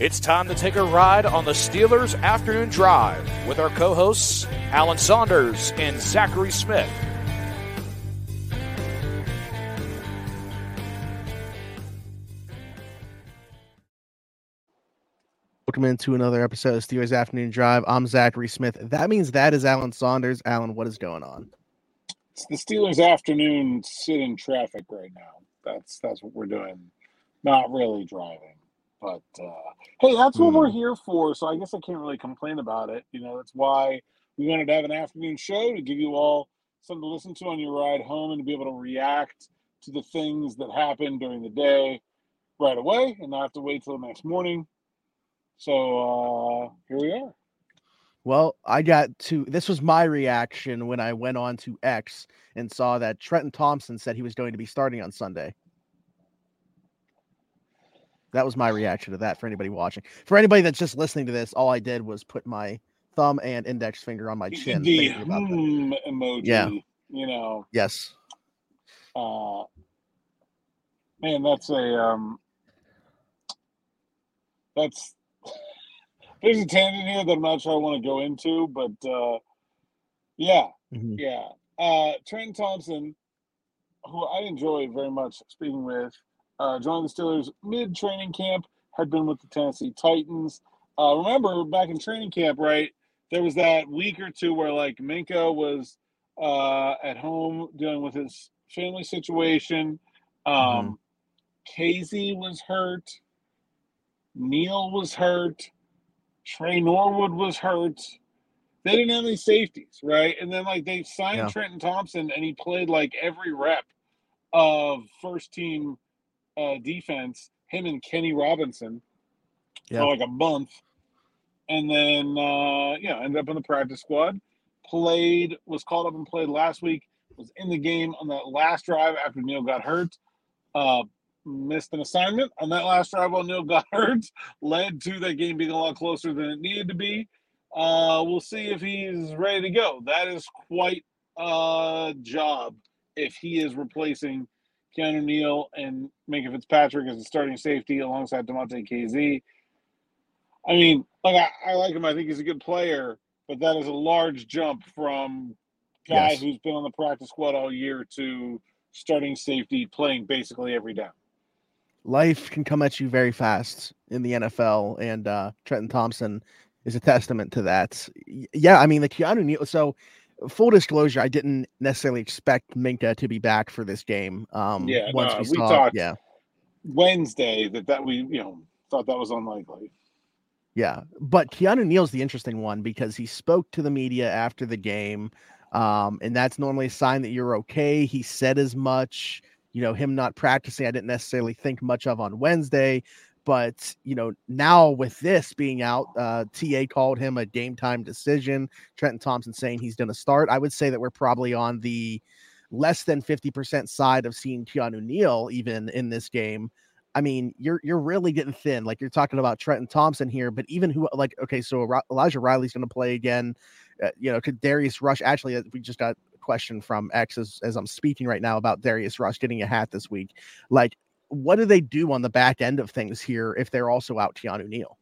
It's time to take a ride on the Steelers Afternoon Drive with our co hosts, Alan Saunders and Zachary Smith. Welcome into another episode of Steelers Afternoon Drive. I'm Zachary Smith. That means that is Alan Saunders. Alan, what is going on? It's the Steelers afternoon sit in traffic right now. That's that's what we're doing. Not really driving. But uh, hey, that's what we're here for. So I guess I can't really complain about it. You know, that's why we wanted to have an afternoon show to give you all something to listen to on your ride home and to be able to react to the things that happen during the day right away and not have to wait till the next morning. So uh, here we are. Well, I got to this was my reaction when I went on to X and saw that Trenton Thompson said he was going to be starting on Sunday. That was my reaction to that for anybody watching. For anybody that's just listening to this, all I did was put my thumb and index finger on my chin. the thinking about that. hmm emoji. Yeah. You know, Yes. uh, man, that's a um, that's there's a tangent here that I'm not sure I want to go into, but uh, yeah, Mhm. yeah. Uh, Trent Thompson, who I enjoy very much speaking with, uh, joined the Steelers mid training camp, had been with the Tennessee Titans. Uh, remember back in training camp, right? There was that week or two where like Minkah was uh, at home dealing with his family situation. Um, Kazee was hurt. Neil was hurt. Tre Norwood was hurt. They didn't have any safeties, right? And then like they signed Yeah. Trenton Thompson, and he played like every rep of first team uh, defense. Him and Kenny Robinson Yeah. for like a month, and then uh, yeah, ended up in the practice squad. Played was called up and played last week. Was in the game on that last drive after Neil got hurt. Uh, missed an assignment on that last drive while Neil got hurt. Led to that game being a lot closer than it needed to be. Uh, we'll see if he's ready to go. That is quite a job if he is replacing Keanu Neal and Minkah Fitzpatrick as a starting safety alongside Damontae Kazee. I mean, like I, I like him. I think he's a good player, but that is a large jump from guy Yes. who's been on the practice squad all year to starting safety, playing basically every down. Life can come at you very fast in the NFL, and uh, Trenton Thompson is a testament to that. Yeah, I mean the Keanu Neal. So, full disclosure, I didn't necessarily expect Minkah to be back for this game. Um, Yeah, once no, we we saw, talked- yeah, Wednesday that that we you know thought that was unlikely. Yeah, but Keanu Neal's the interesting one because he spoke to the media after the game, um, and that's normally a sign that you're okay. He said as much. You know, him not practicing, I didn't necessarily think much of on Wednesday, but you know, now with this being out, uh, TA called him a game time decision. Trenton Thompson saying he's going to start. I would say that we're probably on the less than 50% side of seeing Keanu Neal even in this game. I mean, you're you're really getting thin. Like you're talking about Trenton Thompson here, but even who like okay, so Elijah Riley's going to play again. Uh, you know, could Darius Rush actually? Uh, we just got a question from X as, as I'm speaking right now about Darius Rush getting a hat this week. Like, what do they do on the back end of things here if they're also out Keanu Neal?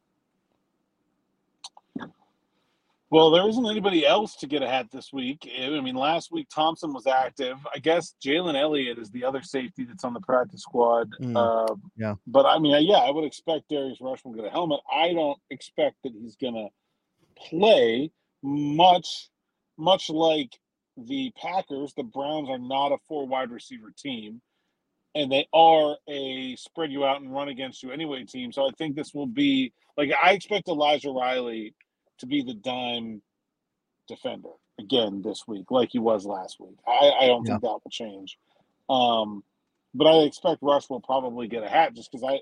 Well, there isn't anybody else to get a hat this week. I mean, last week Thompson was active. I guess Jalen Elliott is the other safety that's on the practice squad. Mm, uh, yeah. But I mean, yeah, I would expect Darius Rush will get a helmet. I don't expect that he's going to play much, much like the Packers. The Browns are not a four wide receiver team, and they are a spread you out and run against you anyway team. So I think this will be like I expect Elijah Riley to be the dime defender again this week, like he was last week. I, I don't yeah. think that will change. Um, but I expect Rush will probably get a hat just because I, I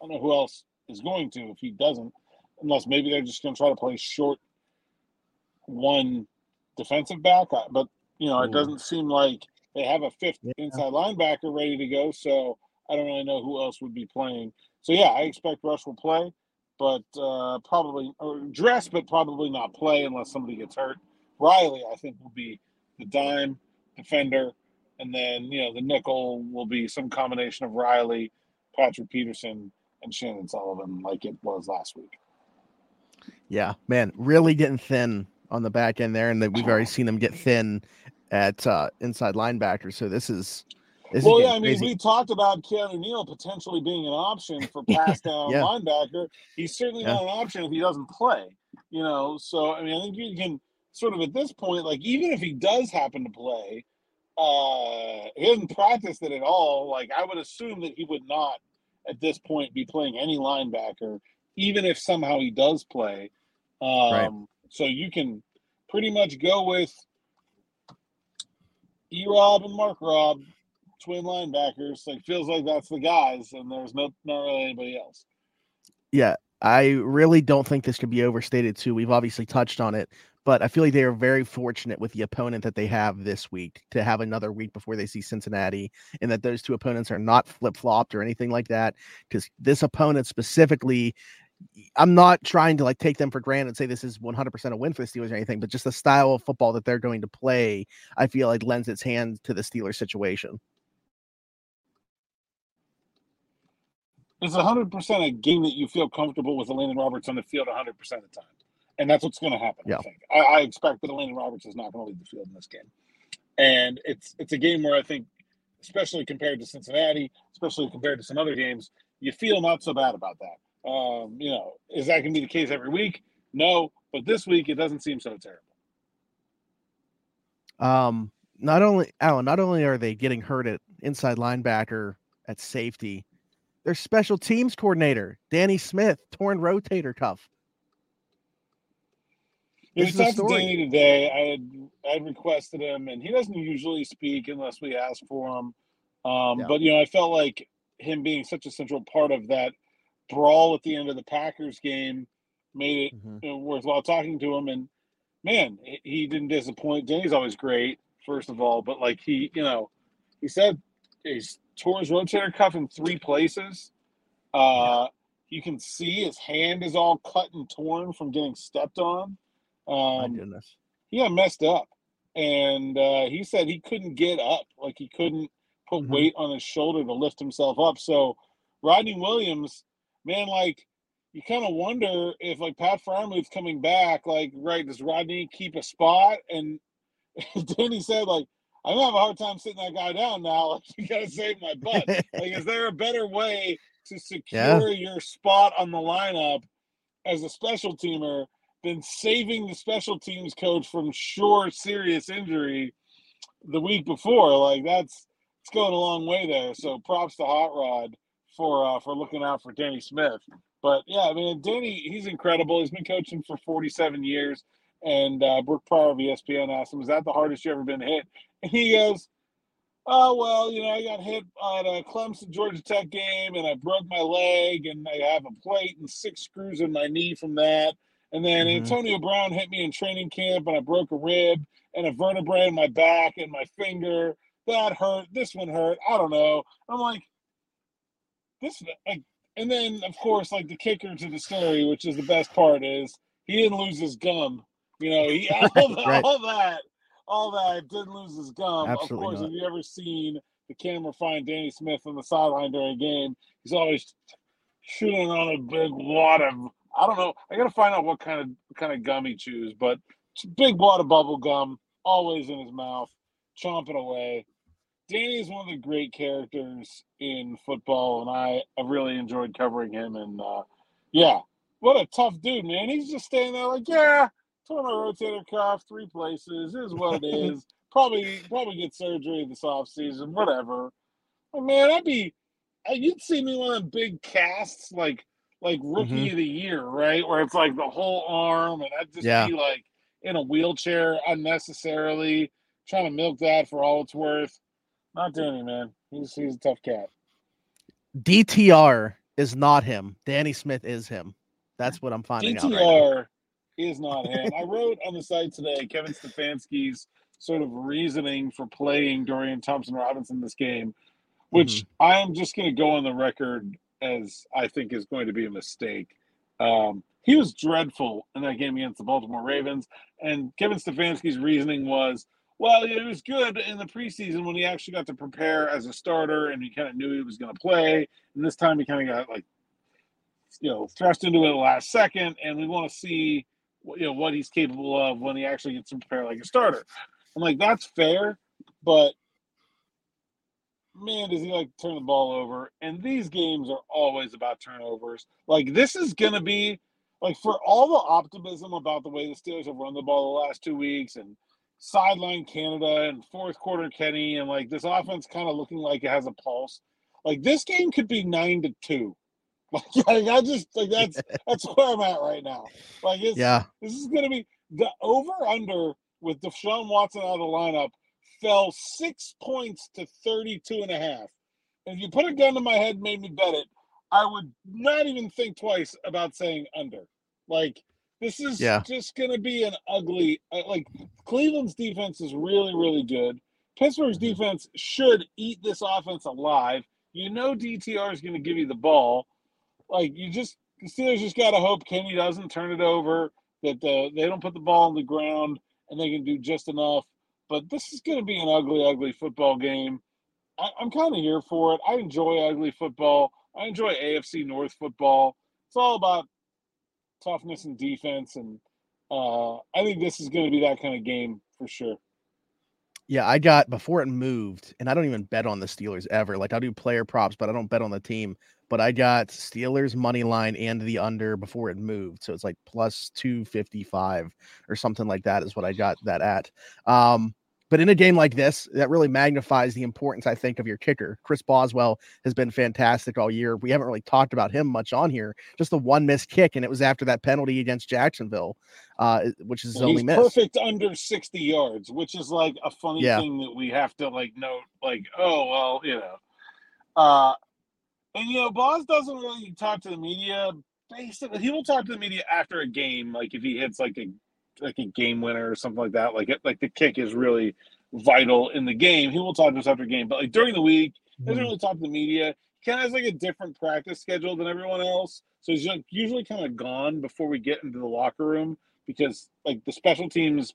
don't know who else is going to if he doesn't, unless maybe they're just going to try to play short one defensive back. But you know, it doesn't seem like they have a fifth yeah. inside linebacker ready to go. So I don't really know who else would be playing. So yeah, I expect Rush will play but uh, probably or dress, but probably not play unless somebody gets hurt. Riley, I think, will be the dime defender, and then you know the nickel will be some combination of Riley, Patrick Peterson, and Chandon Sullivan, like it was last week. Yeah, man, really getting thin on the back end there, and that we've already seen them get thin at uh, inside linebacker. So this is this well, yeah, I mean, crazy. we talked about Keanu Neal potentially being an option for pass down yeah. linebacker. He's certainly yeah. not an option if he doesn't play, you know. So, I mean, I think you can sort of at this point, like, even if he does happen to play, uh, he hasn't practiced it at all. Like, I would assume that he would not at this point be playing any linebacker, even if somehow he does play. Um, right. So you can pretty much go with E Rob and Mark Rob twin linebackers. Like feels like that's the guys, and there's no not really anybody else. Yeah, I really don't think this could be overstated too. We've obviously touched on it, but I feel like they are very fortunate with the opponent that they have this week to have another week before they see Cincinnati, and that those two opponents are not flip flopped or anything like that. Because this opponent specifically I'm not trying to like take them for granted and say this is 100% a win for the Steelers or anything, but just the style of football that they're going to play, I feel like lends its hand to the Steelers situation. it's 100% a game that you feel comfortable with Elandon Roberts on the field 100% of the time. And that's what's going to happen, yeah. I think. I, I expect that Elandon Roberts is not going to leave the field in this game. And it's it's a game where I think, especially compared to Cincinnati, especially compared to some other games, you feel not so bad about that. Um, you know, is that going to be the case every week? No, but this week it doesn't seem so terrible. Um, not only Alan, not only are they getting hurt at inside linebacker at safety, their special teams coordinator, Danny Smith, torn rotator cuff. Yeah, we talked to Danny today. I had I had requested him, and he doesn't usually speak unless we ask for him. Um, yeah. But you know, I felt like him being such a central part of that brawl at the end of the Packers game made it mm-hmm. worthwhile talking to him. And man, he didn't disappoint. Danny's always great, first of all, but like he, you know, he said he's tore his rotator cuff in three places. Uh, you can see his hand is all cut and torn from getting stepped on. Um, My goodness. He got messed up. And uh, he said he couldn't get up. Like he couldn't put mm-hmm. weight on his shoulder to lift himself up. So Rodney Williams, man, like you kind of wonder if like Pat Freiermuth's coming back, like, right, does Rodney keep a spot? And Danny said, like, I'm gonna have a hard time sitting that guy down now. Like, you gotta save my butt. like, is there a better way to secure yeah. your spot on the lineup as a special teamer than saving the special teams coach from sure serious injury the week before? Like, that's it's going a long way there. So props to Hot Rod for uh, for looking out for Danny Smith. But yeah, I mean, Danny, he's incredible. He's been coaching for 47 years. And uh, Brooke Pryor of ESPN asked him, "Is that the hardest you ever been hit?" And he goes, "Oh well, you know, I got hit on a Clemson Georgia Tech game, and I broke my leg, and I have a plate and six screws in my knee from that." And then mm-hmm. Antonio Brown hit me in training camp, and I broke a rib and a vertebrae in my back and my finger. That hurt. This one hurt. I don't know. I'm like, this like and then of course like the kicker to the story which is the best part is he didn't lose his gum you know he all, that, right. all that all that didn't lose his gum Absolutely of course not. have you ever seen the camera find danny smith on the sideline during a game he's always shooting on a big wad of i don't know i gotta find out what kind of what kind of gum he chews but big wad of bubble gum always in his mouth chomping away Danny is one of the great characters in football, and I have really enjoyed covering him. And uh, yeah, what a tough dude, man. He's just standing there like, yeah, tore my rotator cuff, three places. Is what it is. probably probably get surgery this off season, whatever. But man, I'd be uh, you'd see me one of big casts like like rookie mm-hmm. of the year, right? Where it's like the whole arm, and I'd just yeah. be like in a wheelchair unnecessarily, trying to milk that for all it's worth. Not Danny, man. He's he's a tough cat. DTR is not him. Danny Smith is him. That's what I'm finding DTR out. DTR right is not him. I wrote on the site today Kevin Stefanski's sort of reasoning for playing Dorian Thompson Robinson this game, which mm-hmm. I am just going to go on the record as I think is going to be a mistake. Um, he was dreadful in that game against the Baltimore Ravens, and Kevin Stefanski's reasoning was well, it was good in the preseason when he actually got to prepare as a starter and he kind of knew he was going to play. And this time he kind of got like, you know, thrust into it last second. And we want to see, you know, what he's capable of when he actually gets to prepare like a starter. I'm like, that's fair, but man, does he like turn the ball over? And these games are always about turnovers. Like this is going to be like for all the optimism about the way the Steelers have run the ball the last two weeks and sideline Canada and fourth quarter Kenny, and like this offense kind of looking like it has a pulse. Like this game could be nine to two. Like, I just like that's that's where I'm at right now. Like it's, yeah, this is gonna be the over under with Deshaun Watson out of the lineup fell six points to 32 and a half. And if you put a gun to my head, and made me bet it, I would not even think twice about saying under. Like this is yeah. just going to be an ugly. Uh, like Cleveland's defense is really, really good. Pittsburgh's defense should eat this offense alive. You know DTR is going to give you the ball. Like you just the Steelers just got to hope Kenny doesn't turn it over. That the, they don't put the ball on the ground and they can do just enough. But this is going to be an ugly, ugly football game. I, I'm kind of here for it. I enjoy ugly football. I enjoy AFC North football. It's all about toughness and defense, and uh, I think this is going to be that kind of game for sure. Yeah, I got before it moved, and I don't even bet on the Steelers ever. Like I do player props, but I don't bet on the team. But I got Steelers money line and the under before it moved, so it's like plus two fifty five or something like that is what I got that at. Um, but in a game like this, that really magnifies the importance, I think, of your kicker. Chris Boswell has been fantastic all year. We haven't really talked about him much on here. Just the one missed kick, and it was after that penalty against Jacksonville, uh, which is his only miss. Perfect under sixty yards, which is like a funny yeah. thing that we have to like note. Like, oh well, you know. Uh, and you know, Boz doesn't really talk to the media. Basically, he will talk to the media after a game, like if he hits like a like a game winner or something like that. Like it, like the kick is really vital in the game. He will talk to us after game, but like during the week, he doesn't mm-hmm. really talk to the media. He kind of has like a different practice schedule than everyone else, so he's like usually kind of gone before we get into the locker room because like the special teams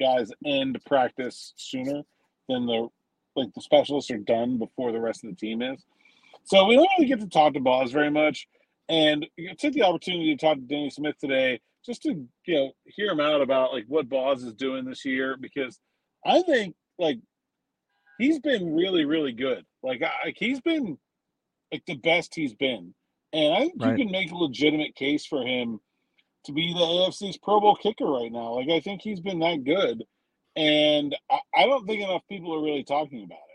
guys end practice sooner than the like the specialists are done before the rest of the team is. So we don't really get to talk to Boz very much. And I took the opportunity to talk to Danny Smith today just to you know hear him out about like what Boz is doing this year because I think like he's been really really good. Like like he's been like the best he's been, and I think right. you can make a legitimate case for him to be the AFC's Pro Bowl kicker right now. Like I think he's been that good, and I, I don't think enough people are really talking about it.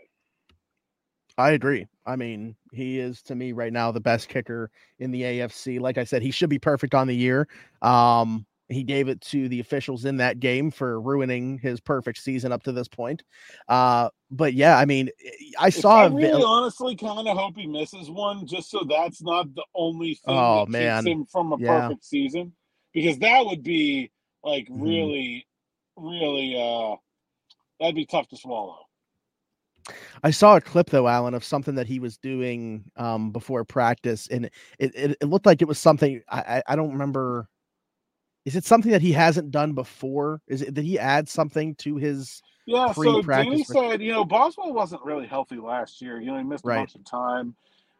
I agree. I mean, he is to me right now the best kicker in the AFC. Like I said, he should be perfect on the year. Um, he gave it to the officials in that game for ruining his perfect season up to this point. Uh, but yeah, I mean, I saw. I really honestly kind of hope he misses one, just so that's not the only thing oh, that man. keeps him from a yeah. perfect season, because that would be like mm-hmm. really, really, uh, that'd be tough to swallow. I saw a clip though, Alan, of something that he was doing um, before practice, and it, it, it looked like it was something I, I don't remember is it something that he hasn't done before? Is it did he add something to his yeah? So Danny said, you know, Boswell wasn't really healthy last year. You know, he missed a right. bunch of time,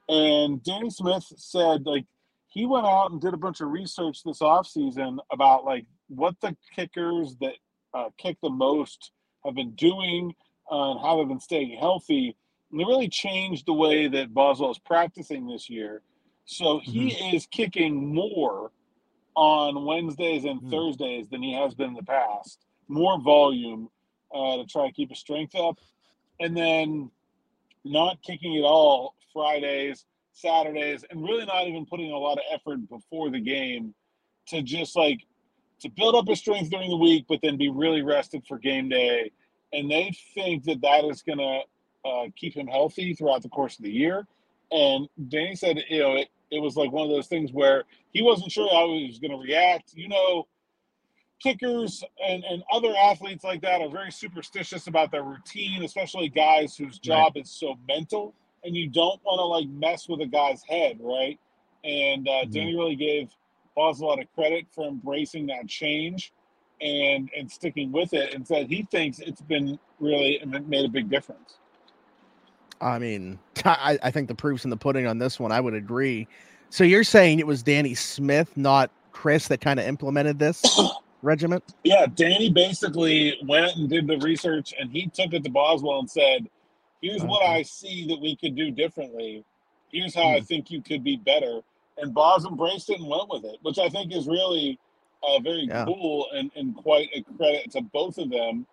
and Danny Smith said like he went out and did a bunch of research this offseason about like what the kickers that uh, kick the most have been doing uh, and how they've been staying healthy. And they really changed the way that Boswell is practicing this year. So he mm-hmm. is kicking more on Wednesdays and mm. Thursdays than he has been in the past. More volume uh, to try to keep his strength up, and then not kicking at all Fridays, Saturdays, and really not even putting a lot of effort before the game to just like to build up his strength during the week, but then be really rested for game day. And they think that that is going to uh, keep him healthy throughout the course of the year. And Danny said, you know, it, it was like one of those things where he wasn't sure how he was going to react. You know, kickers and, and other athletes like that are very superstitious about their routine, especially guys whose job right. is so mental. And you don't want to like mess with a guy's head, right? And uh, mm-hmm. Danny really gave Boz a lot of credit for embracing that change and and sticking with it, and said he thinks it's been really made a big difference. I mean, I, I think the proof's in the pudding on this one. I would agree. So you're saying it was Danny Smith, not Chris, that kind of implemented this regiment? Yeah, Danny basically went and did the research, and he took it to Boswell and said, "Here's what I see that we could do differently. Here's how I hmm. think you could be better." And Bos embraced it and went with it, which I think is really uh, very yeah. cool and, and quite a credit to both of them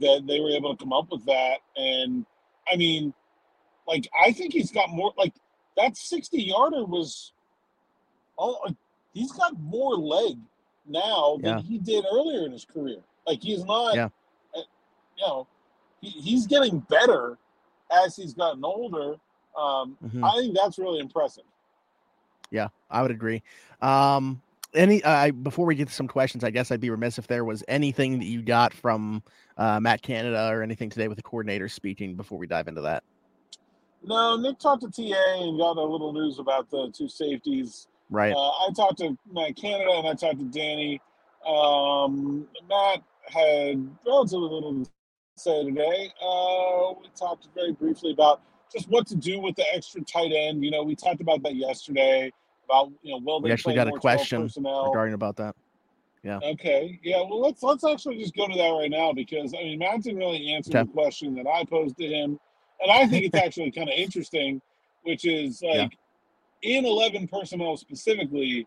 that they were able to come up with that. And I mean, like I think he's got more. Like that sixty yarder was, oh, he's got more leg now than yeah. he did earlier in his career. Like he's not, yeah. Uh, you know, he, he's getting better as he's gotten older. Um, mm-hmm. I think that's really impressive. Yeah, I would agree. Um, any uh, before we get to some questions, I guess I'd be remiss if there was anything that you got from uh, Matt Canada or anything today with the coordinator speaking before we dive into that. No, Nick talked to TA and got a little news about the two safeties. Right. Uh, I talked to Matt Canada and I talked to Danny. Um, Matt had relatively little to say today. Uh, we talked very briefly about just what to do with the extra tight end. You know, we talked about that yesterday. About you know, will we actually got a question regarding about that? Yeah. Okay. Yeah. Well, let's let's actually just go to that right now because I mean, Matt didn't really answer okay. the question that I posed to him and I think it's actually kind of interesting, which is like yeah. in 11 personnel specifically,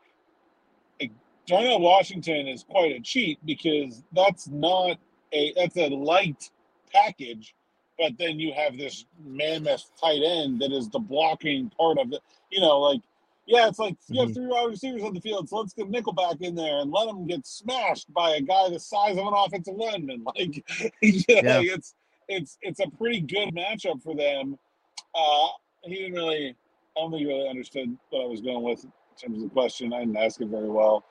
like, Darnell Washington is quite a cheat because that's not a that's a light package, but then you have this mammoth tight end that is the blocking part of it. You know, like yeah, it's like you have mm-hmm. three wide receivers on the field, so let's get Nickelback in there and let him get smashed by a guy the size of an offensive lineman. Like, yeah, yeah. Like it's it's it's a pretty good matchup for them. Uh, he didn't really, I don't think he really understood what I was going with in terms of the question. I didn't ask it very well,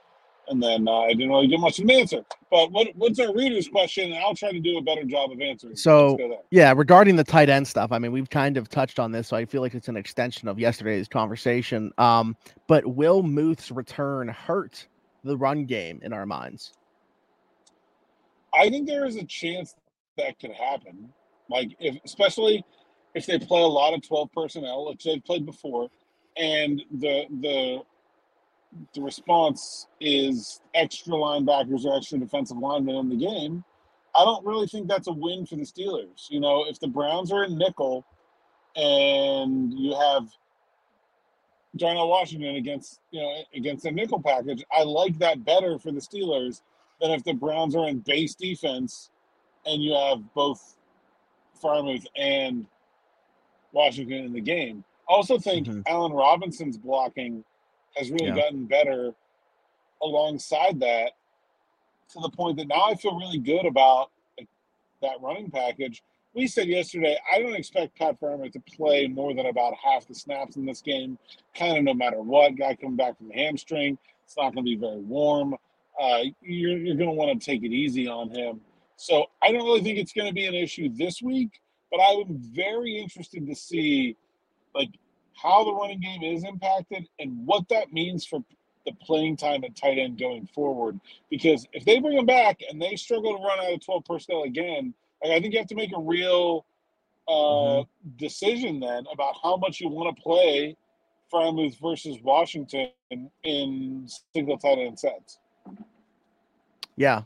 and then uh, I didn't really get much of an answer. But what, what's our reader's question? I'll try to do a better job of answering. So yeah, regarding the tight end stuff, I mean we've kind of touched on this, so I feel like it's an extension of yesterday's conversation. Um, but will Muth's return hurt the run game in our minds? I think there is a chance that could happen. Like if especially if they play a lot of 12 personnel, which they've played before, and the the the response is extra linebackers or extra defensive linemen in the game, I don't really think that's a win for the Steelers. You know, if the Browns are in nickel and you have Darnell Washington against you know against a nickel package, I like that better for the Steelers than if the Browns are in base defense and you have both Freiermuth and Washington in the game. I also think Mhm. Allen Robinson's blocking has really Yeah. gotten better alongside that to the point that now I feel really good about like, that running package. We said yesterday, I don't expect Pat Farmer to play more than about half the snaps in this game, kind of no matter what. Guy coming back from the hamstring, it's not going to be very warm. Uh, you're you're going to want to take it easy on him. So I don't really think it's going to be an issue this week, but I'm very interested to see like how the running game is impacted and what that means for the playing time at tight end going forward. Because if they bring him back and they struggle to run out of 12 personnel again, like I think you have to make a real uh, decision then about how much you want to play Freiermuth versus Washington in single tight end sets. Yeah.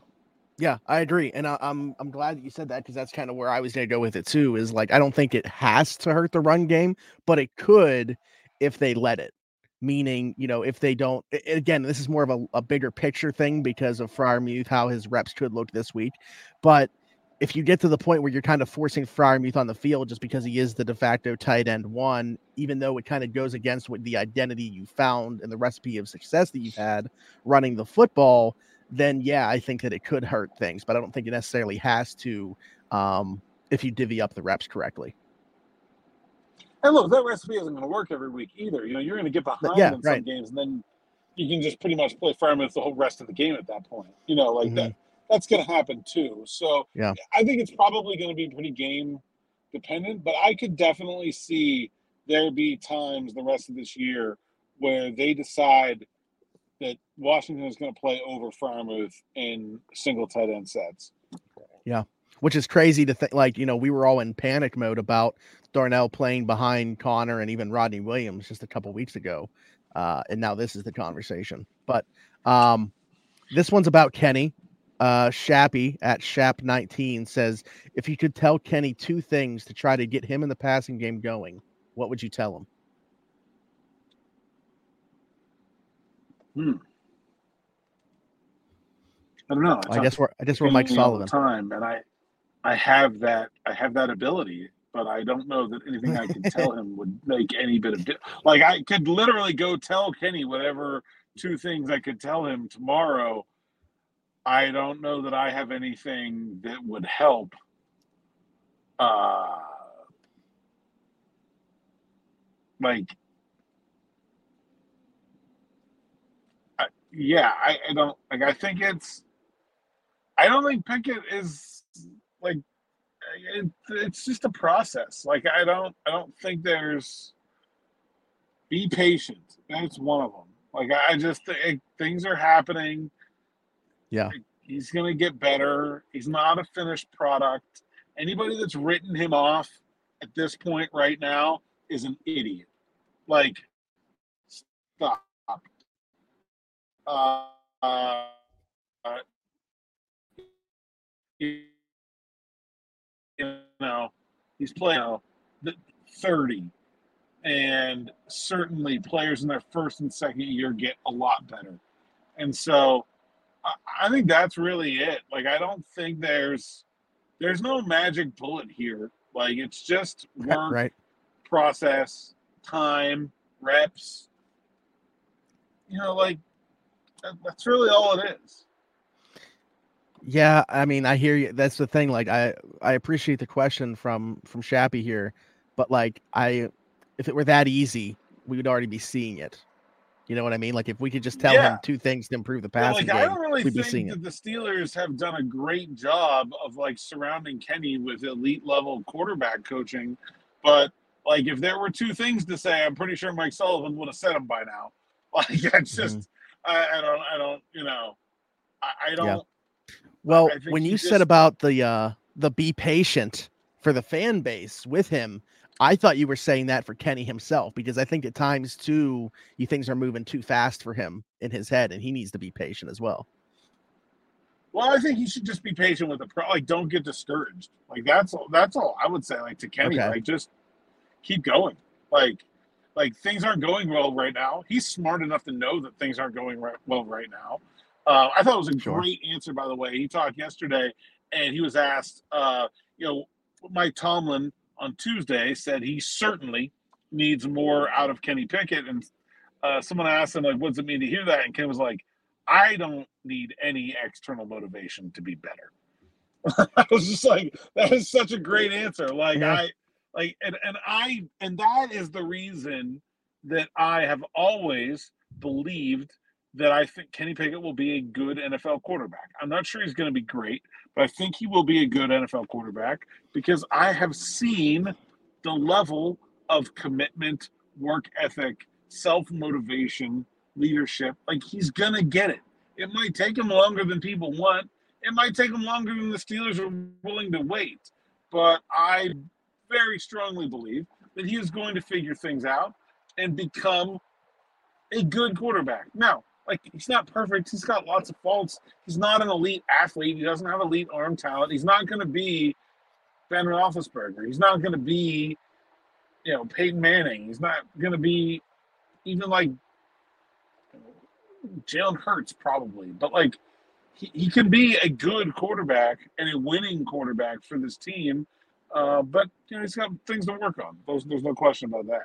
Yeah, I agree, and I, I'm I'm glad that you said that because that's kind of where I was going to go with it too. Is like I don't think it has to hurt the run game, but it could if they let it. Meaning, you know, if they don't. Again, this is more of a, a bigger picture thing because of Freiermuth, how his reps could look this week. But if you get to the point where you're kind of forcing Freiermuth on the field just because he is the de facto tight end one, even though it kind of goes against what the identity you found and the recipe of success that you've had running the football, then yeah, I think that it could hurt things, but I don't think it necessarily has to um, if you divvy up the reps correctly. And look, that recipe isn't going to work every week either. You know, you're going to get behind yeah, in some games, and then you can just pretty much play Freiermuth the whole rest of the game at that point. You know, like Mhm. that. That's going to happen too. So Yeah. I think it's probably going to be pretty game dependent, but I could definitely see there be times the rest of this year where they decide that Washington is going to play over Freiermuth in single tight end sets. Yeah, which is crazy to think. Like you know, we were all in panic mode about Darnell playing behind Connor and even Rodney Williams just a couple weeks ago, uh, and now this is the conversation. But um, this one's about Kenny. Uh, Shappy at Shap19 says, if you could tell Kenny two things to try to get him in the passing game going, what would you tell him? I don't know. I guess we're I guess we're Mike Sullivan. time, and I, I have that. I have that ability, but I don't know that anything I could tell him would make any bit of di- like. I could literally go tell Kenny whatever two things I could tell him tomorrow. I don't know that I have anything that would help. Uh, like, I, yeah, I, I don't like. I think it's. I don't think Pickett is like. It, it's just a process. Like I don't. I don't think there's. Be patient. That's one of them. Like I I just think things are happening. Yeah. He's gonna get better. He's not a finished product. Anybody that's written him off at this point right now is an idiot. Like, stop. Uh, uh, you know, he's playing you know, 30. And certainly players in their first and second year get a lot better. And so I, think that's really it. Like I don't think there's there's no magic bullet here. Like it's just work, right. process, time, reps. You know, like that's really all it is. Yeah, I mean, I hear you. That's the thing. Like, I I appreciate the question from from Shappy here, but like, I if it were that easy, we would already be seeing it. You know what I mean? Like, if we could just tell Yeah. him two things to improve the Yeah, passing like I don't really we'd be seeing think it. that the Steelers have done a great job of like surrounding Kenny with elite level quarterback coaching, but like if there were two things to say, I'm pretty sure Mike Sullivan would have said them by now. Like that's just Mm-hmm. I, I don't I don't you know I, I don't Well, I when he you said about the uh the be patient for the fan base with him, I thought you were saying that for Kenny himself because I think at times too, you things are moving too fast for him in his head, and he needs to be patient as well. Well, I think he should just be patient with the pro. Like, don't get discouraged. Like that's all. That's all I would say. Like to Kenny, Okay. like just keep going. Like, like things aren't going well right now. He's smart enough to know that things aren't going right, well right now. Uh, I thought it was a Sure. great answer, by the way. He talked yesterday, and he was asked, uh, you know, Mike Tomlin on Tuesday said he certainly needs more out of Kenny Pickett. And uh, someone asked him, like, what does it mean to hear that? And Ken was like, I don't need any external motivation to be better. I was just like, that is such a great answer. Like, yeah. I, like, and, and I, and that is the reason that I have always believed that I think Kenny Pickett will be a good NFL quarterback. I'm not sure he's going to be great, but I think he will be a good NFL quarterback because I have seen the level of commitment, work ethic, self motivation, leadership. Like he's going to get it. It might take him longer than people want. It might take him longer than the Steelers are willing to wait. But I very strongly believe that he is going to figure things out and become a good quarterback. Now, like he's not perfect. He's got lots of faults. He's not an elite athlete. He doesn't have elite arm talent. He's not going to be Ben Roethlisberger. He's not going to be, you know, Peyton Manning. He's not going to be even like Jalen Hurts probably. But like he, he can be a good quarterback and a winning quarterback for this team. Uh, but you know he's got things to work on. There's, there's no question about that.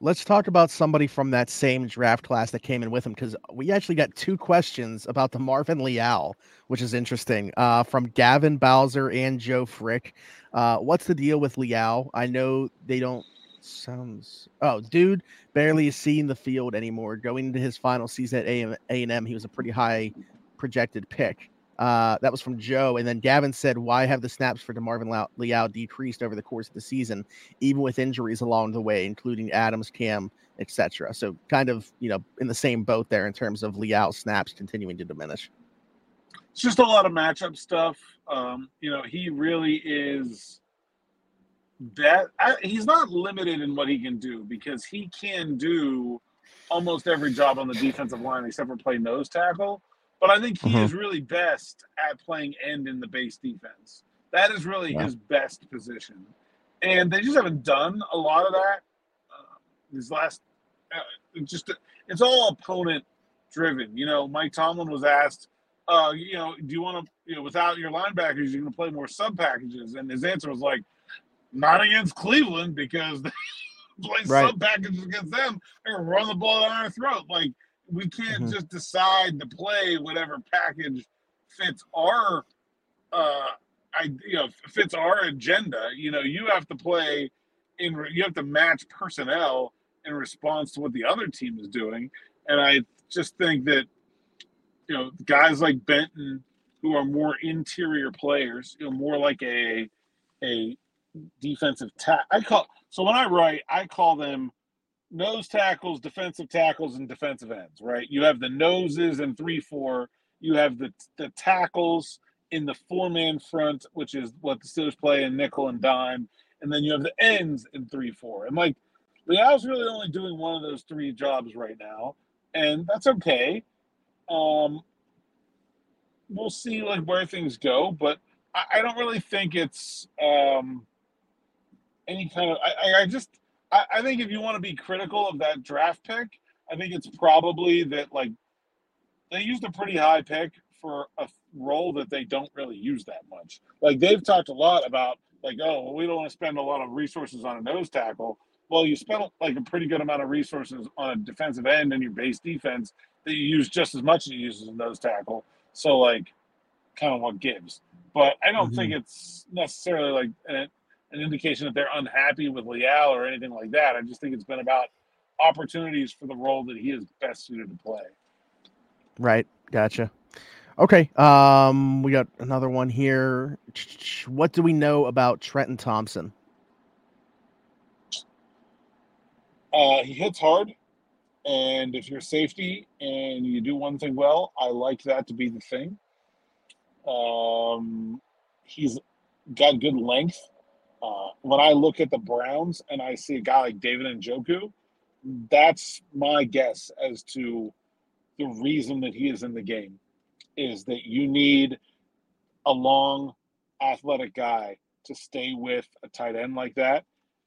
Let's talk about somebody from that same draft class that came in with him because we actually got two questions about DeMarvin Leal, which is interesting, uh, from Gavin Bowser and Joe Frick. Uh, what's the deal with Leal? I know they don't sounds. Oh, dude, barely is seeing the field anymore. Going into his final season at A and M, he was a pretty high projected pick. Uh, that was from Joe. And then Gavin said, Why have the snaps for DeMarvin Leal decreased over the course of the season, even with injuries along the way, including Adams, Cam, etc.? So, kind of, you know, in the same boat there in terms of Leal snaps continuing to diminish. It's just a lot of matchup stuff. Um, you know, he really is that he's not limited in what he can do because he can do almost every job on the defensive line except for play nose tackle. But I think he mm-hmm. is really best at playing end in the base defense. That is really yeah. his best position. And they just haven't done a lot of that uh, these last. Uh, just it's all opponent driven. You know, Mike Tomlin was asked, uh, you know, do you want to, you know, without your linebackers, you're going to play more sub packages? And his answer was like, not against Cleveland because they play right. sub packages against them. They're going to run the ball down our throat. Like we can't mm-hmm. just decide to play whatever package fits our uh I you know fits our agenda. You know, you have to play in you have to match personnel in response to what the other team is doing. And I just think that you know guys like Benton who are more interior players, you know, more like a a defensive tack. I call so when I write, I call them nose tackles, defensive tackles, and defensive ends, right? You have the noses and three four. You have the the tackles in the four man front, which is what the Steelers play in nickel and dime, and then you have the ends in three four. And like Leal's really only doing one of those three jobs right now, and that's okay. Um, we'll see like where things go, but I, I don't really think it's um any kind of. I, I just I, I think if you want to be critical of that draft pick, I think it's probably that like they used a pretty high pick for a role that they don't really use that much. Like they've talked a lot about like, oh, well, we don't want to spend a lot of resources on a nose tackle. Well, you spent like a pretty good amount of resources on a defensive end in your base defense that you use just as much as you use as a nose tackle. So like, kind of what gives. But I don't mm-hmm. think it's necessarily like an, an indication that they're unhappy with Leal or anything like that. I just think it's been about opportunities for the role that he is best suited to play. Right. Gotcha. Okay. Um, we got another one here. What do we know about Trenton Thompson? Uh, he hits hard, and if you're safety and you do one thing well, I like that to be the thing. Um, he's got good length. Uh, when I look at the Browns and I see a guy like David Njoku, that's my guess as to the reason that he is in the game is that you need a long, athletic guy to stay with a tight end like that.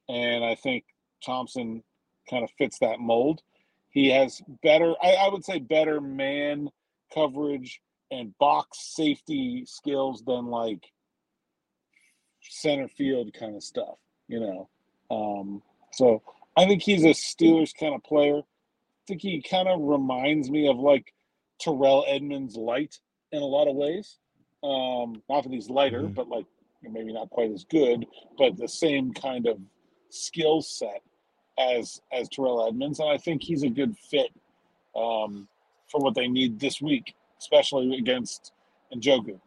And I think Thompson kind of fits that mold. He has better, I, I would say, better man coverage and box safety skills than like center field kind of stuff, you know. Um, so I think he's a Steelers kind of player. I think he kind of reminds me of like Terrell Edmunds light in a lot of ways. Um, not that he's lighter, mm-hmm. but like maybe not quite as good, but the same kind of skill set as as Terrell Edmunds, and I think he's a good fit um, for what they need this week, especially against Njoku.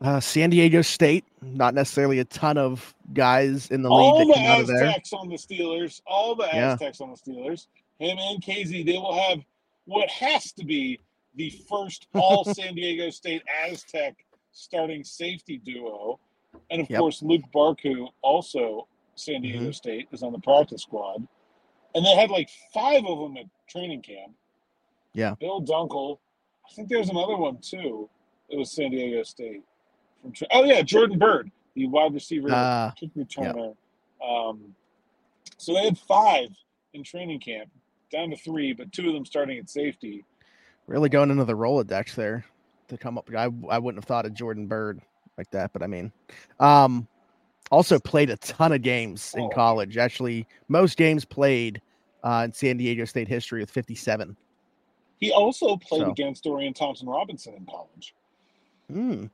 Uh, San Diego State, not necessarily a ton of guys in the all league. All the Aztecs on the Steelers, all the yeah. Aztecs on the Steelers. Him and Kazee, they will have what has to be the first all San Diego State Aztec starting safety duo. And of yep. course, Luq Barcoo, also San Diego mm-hmm. State, is on the practice squad. And they had like five of them at training camp. Yeah. Bill Dunkle. I think there's another one too. It was San Diego State. From oh yeah, Jordan Byrd, the wide receiver, uh, kick returner. Yep. Um, so they had five in training camp, down to three, but two of them starting at safety. Really going into the Rolodex there to come up. I I wouldn't have thought of Jordan Byrd like that, but I mean, um, also played a ton of games in oh. college. Actually, most games played uh, in San Diego State history with 57. He also played so. against Dorian Thompson Robinson in college. Hmm.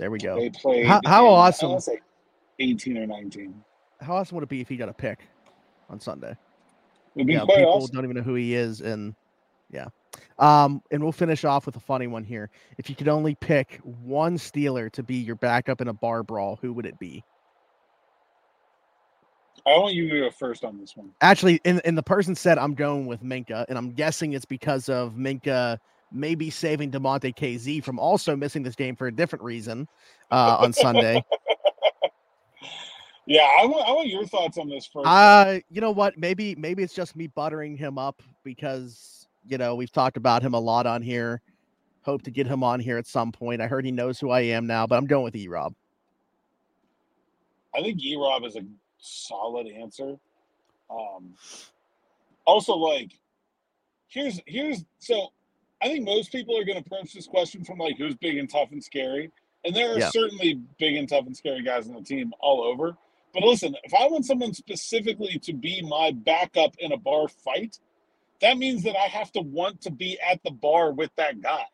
There we go. They played. How, how in, awesome? Say 18 or 19. How awesome would it be if he got a pick on Sunday? It'd be quite people awesome. don't even know who he is, and yeah. Um, and we'll finish off with a funny one here. If you could only pick one Steeler to be your backup in a bar brawl, who would it be? I want you to go first on this one. Actually, and, and the person said I'm going with Minkah, and I'm guessing it's because of Minkah maybe saving Damontae Kazee from also missing this game for a different reason uh, on Sunday. yeah, I want, I want your thoughts on this first. Uh, you know what? Maybe maybe it's just me buttering him up because you know, we've talked about him a lot on here. Hope to get him on here at some point. I heard he knows who I am now, but I'm going with E Rob. I think E Rob is a solid answer. Um, also, like, here's here's so I think most people are going to approach this question from like who's big and tough and scary, and there are yeah. certainly big and tough and scary guys on the team all over. But listen, if I want someone specifically to be my backup in a bar fight, that means that I have to want to be at the bar with that guy.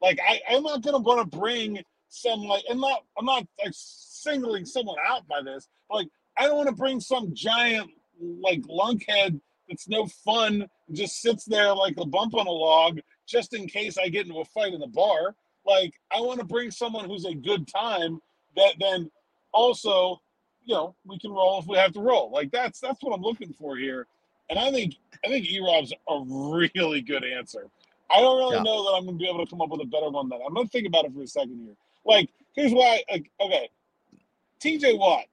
Like I, I'm not gonna want to bring some like I'm not I'm not like singling someone out by this. Like I don't want to bring some giant like lunkhead that's no fun, just sits there like a bump on a log, just in case I get into a fight in the bar. Like I want to bring someone who's a good time that then also, you know, we can roll if we have to roll. Like that's that's what I'm looking for here. And I think I think E Rob's a really good answer. I don't really yeah. know that I'm gonna be able to come up with a better one than I'm gonna think about it for a second here. Like, here's why like, okay. TJ Watt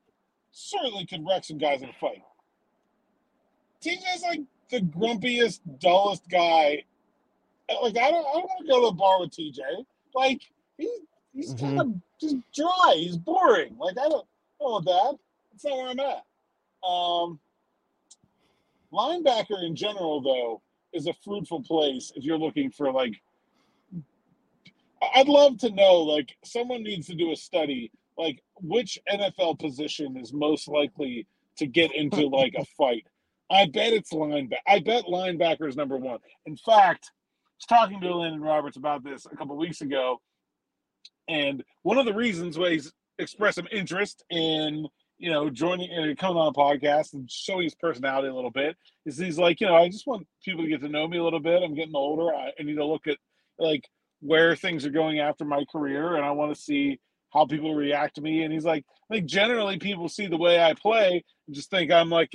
certainly could wreck some guys in a fight. TJ's like the grumpiest, dullest guy. Like I don't I don't want to go to a bar with TJ. Like he's he's mm-hmm. kind of just dry. He's boring. Like I don't, I don't want that. That's not where I'm at. Um Linebacker in general, though, is a fruitful place if you're looking for like. I'd love to know, like, someone needs to do a study, like, which NFL position is most likely to get into like a fight. I bet it's linebacker. I bet linebacker is number one. In fact, talking to Elandon Roberts about this a couple weeks ago, and one of the reasons why he's expressed some interest in you know, joining and uh, coming on a podcast and showing his personality a little bit is he's like, you know, I just want people to get to know me a little bit. I'm getting older. I, I need to look at like where things are going after my career and I want to see how people react to me. And he's like, like generally people see the way I play and just think I'm like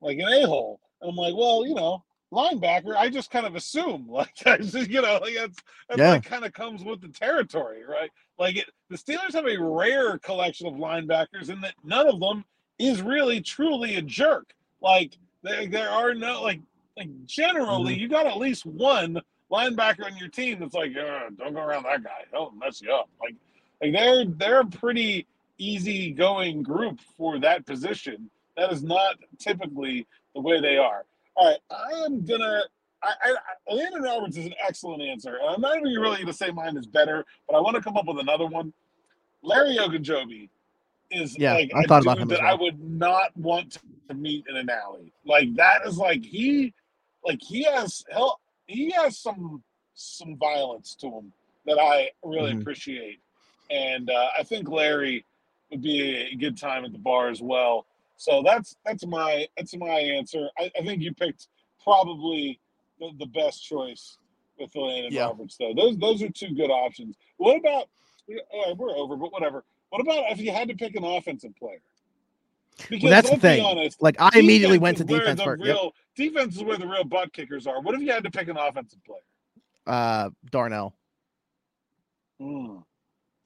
like an a-hole. And I'm like, well, you know, linebacker, I just kind of assume like I just, you know, like that's that yeah. like kind of comes with the territory, right? Like it, the Steelers have a rare collection of linebackers, and that none of them is really truly a jerk. Like there, there are no like like generally mm-hmm. you got at least one linebacker on your team that's like, don't go around that guy, he'll mess you up. Like like they're they're a pretty easy going group for that position. That is not typically the way they are. All right, I am gonna. I, I, Elandon Roberts is an excellent answer. I'm not even really to say mine is better, but I want to come up with another one. Larry Ogunjobi is Yeah, like I a thought about him that as I would not want to meet in an alley. Like that is like he, like he has hell, he has some some violence to him that I really Mhm. appreciate, and uh, I think Larry would be a good time at the bar as well. So that's that's my that's my answer. I, I think you picked probably the, the best choice with Elandon Yeah. Roberts, though. Those those are two good options. What about? We're over, but whatever. What about if you had to pick an offensive player? Because that's the thing. honest, Like I immediately went to defense the first. Yep. Real, Defense is where the real butt kickers are. What if you had to pick an offensive player? Uh, Darnell. Hmm.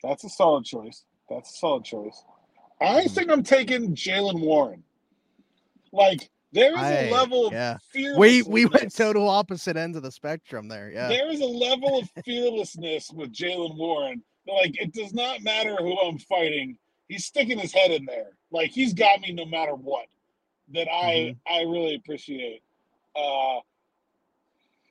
That's a solid choice. That's a solid choice. I think I'm taking Jaylen Warren. Like there is a I- level of yeah. fearlessness. We we went total opposite ends of the spectrum there. Yeah. There is a level of fearlessness with Jaylen Warren. Like it does not matter who I'm fighting. He's sticking his head in there. Like he's got me no matter what. That I I really appreciate. Uh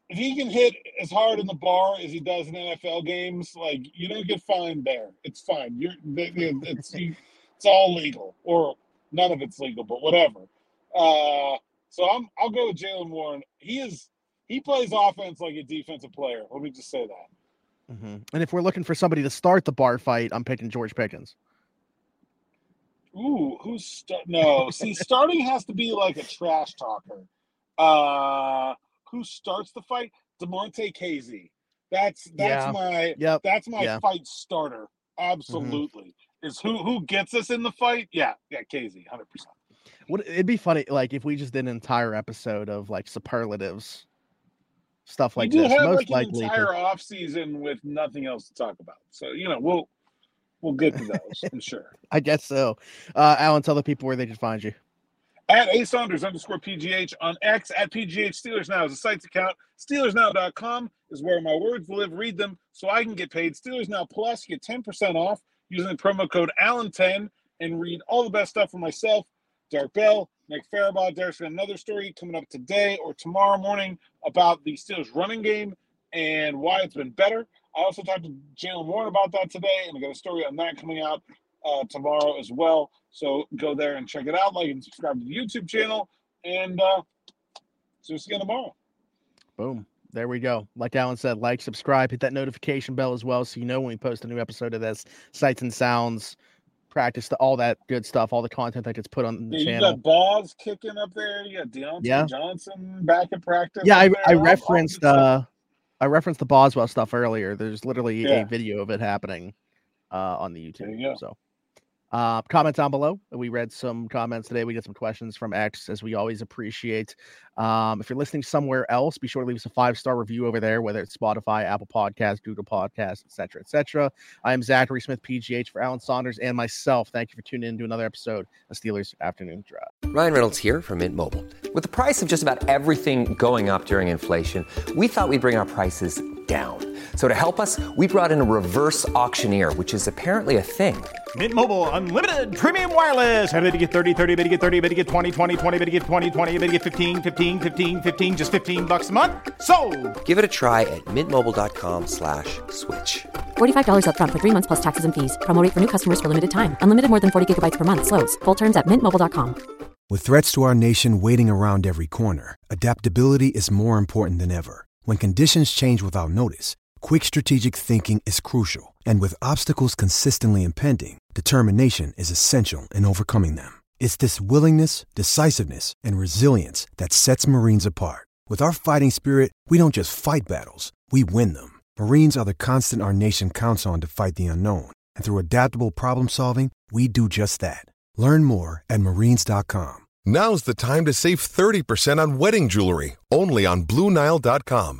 if he can hit as hard in the bar as he does in NFL games, like you don't get fined there. It's fine. You're it's you, it's all legal, or none of it's legal, but whatever. Uh, so I'm I'll go with Jaylen Warren. He is he plays offense like a defensive player. Let me just say that. Mhm. And if we're looking for somebody to start the bar fight, I'm picking George Pickens. Ooh, who's st- no? See, starting has to be like a trash talker. Uh, who starts the fight? Damontae Kazee. That's that's Yeah. my Yep. that's my Yeah. fight starter. Absolutely. Is who who gets us in the fight? Yeah, yeah, Kazee, hundred percent. Would it'd be funny like if we just did an entire episode of like superlatives, stuff like we do this. have Most like likely, entire off season with nothing else to talk about. So you know we'll we'll get to those. I'm sure. I guess so. Uh, Alan, tell the people where they can find you. at A Saunders underscore PGH on X at PGH Steelers Now is a site's account. SteelersNow.com is where my words live. Read them so I can get paid. Steelers Now Plus, get 10% off using the promo code Allen10 and read all the best stuff for myself, Derek Bell, Nick Farabaugh. Derek's got another story coming up today or tomorrow morning about the Steelers running game and why it's been better. I also talked to Jaylen Warren about that today, and I got a story on that coming out uh, tomorrow as well. So go there and check it out. Like and subscribe to the YouTube channel. And uh, see us again tomorrow. Boom. There we go. Like Alan said, like, subscribe, hit that notification bell as well, so you know when we post a new episode of this. Sights and sounds, practice, all that good stuff, all the content that gets put on the Yeah, you channel. got Balls kicking up there. You got Diontae Yeah. Johnson back in practice. Yeah, I. I referenced uh I referenced the Boswell stuff earlier. There's literally Yeah. a video of it happening uh on the There YouTube. you go. So uh comment down below. We read some comments today. We get some questions from X as we always appreciate. Um if you're listening somewhere else, be sure to leave us a five-star review over there, whether it's Spotify, Apple Podcasts, Google Podcasts, etc. etc. I am Zachary Smith, PGH for Alan Saunders and myself. Thank you for tuning in to another episode of Steelers Afternoon Drive. Ryan Reynolds here from Mint Mobile. With the price of just about everything going up during inflation, we thought we'd bring our prices down. So to help us, we brought in a reverse auctioneer, which is apparently a thing. Mint Mobile unlimited premium wireless. Ready to get 30, 30, bit to get 30, bit to get 20, 20, 20, bit to get 20, 20, bit to get 15, 15, 15, 15 just 15 bucks a month. So, Give it a try at mintmobile.com slash switch. $45 upfront for three months plus taxes and fees. Promo rate for new customers for limited time. Unlimited more than 40 gigabytes per month. Slows. Full terms at mintmobile.com. With threats to our nation waiting around every corner, adaptability is more important than ever. When conditions change without notice, quick strategic thinking is crucial. And with obstacles consistently impending, determination is essential in overcoming them. It's this willingness, decisiveness, and resilience that sets Marines apart. With our fighting spirit, we don't just fight battles, we win them. Marines are the constant our nation counts on to fight the unknown. And through adaptable problem solving, we do just that. Learn more at marines.com. Now's the time to save 30% on wedding jewelry, only on BlueNile.com.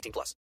18 plus.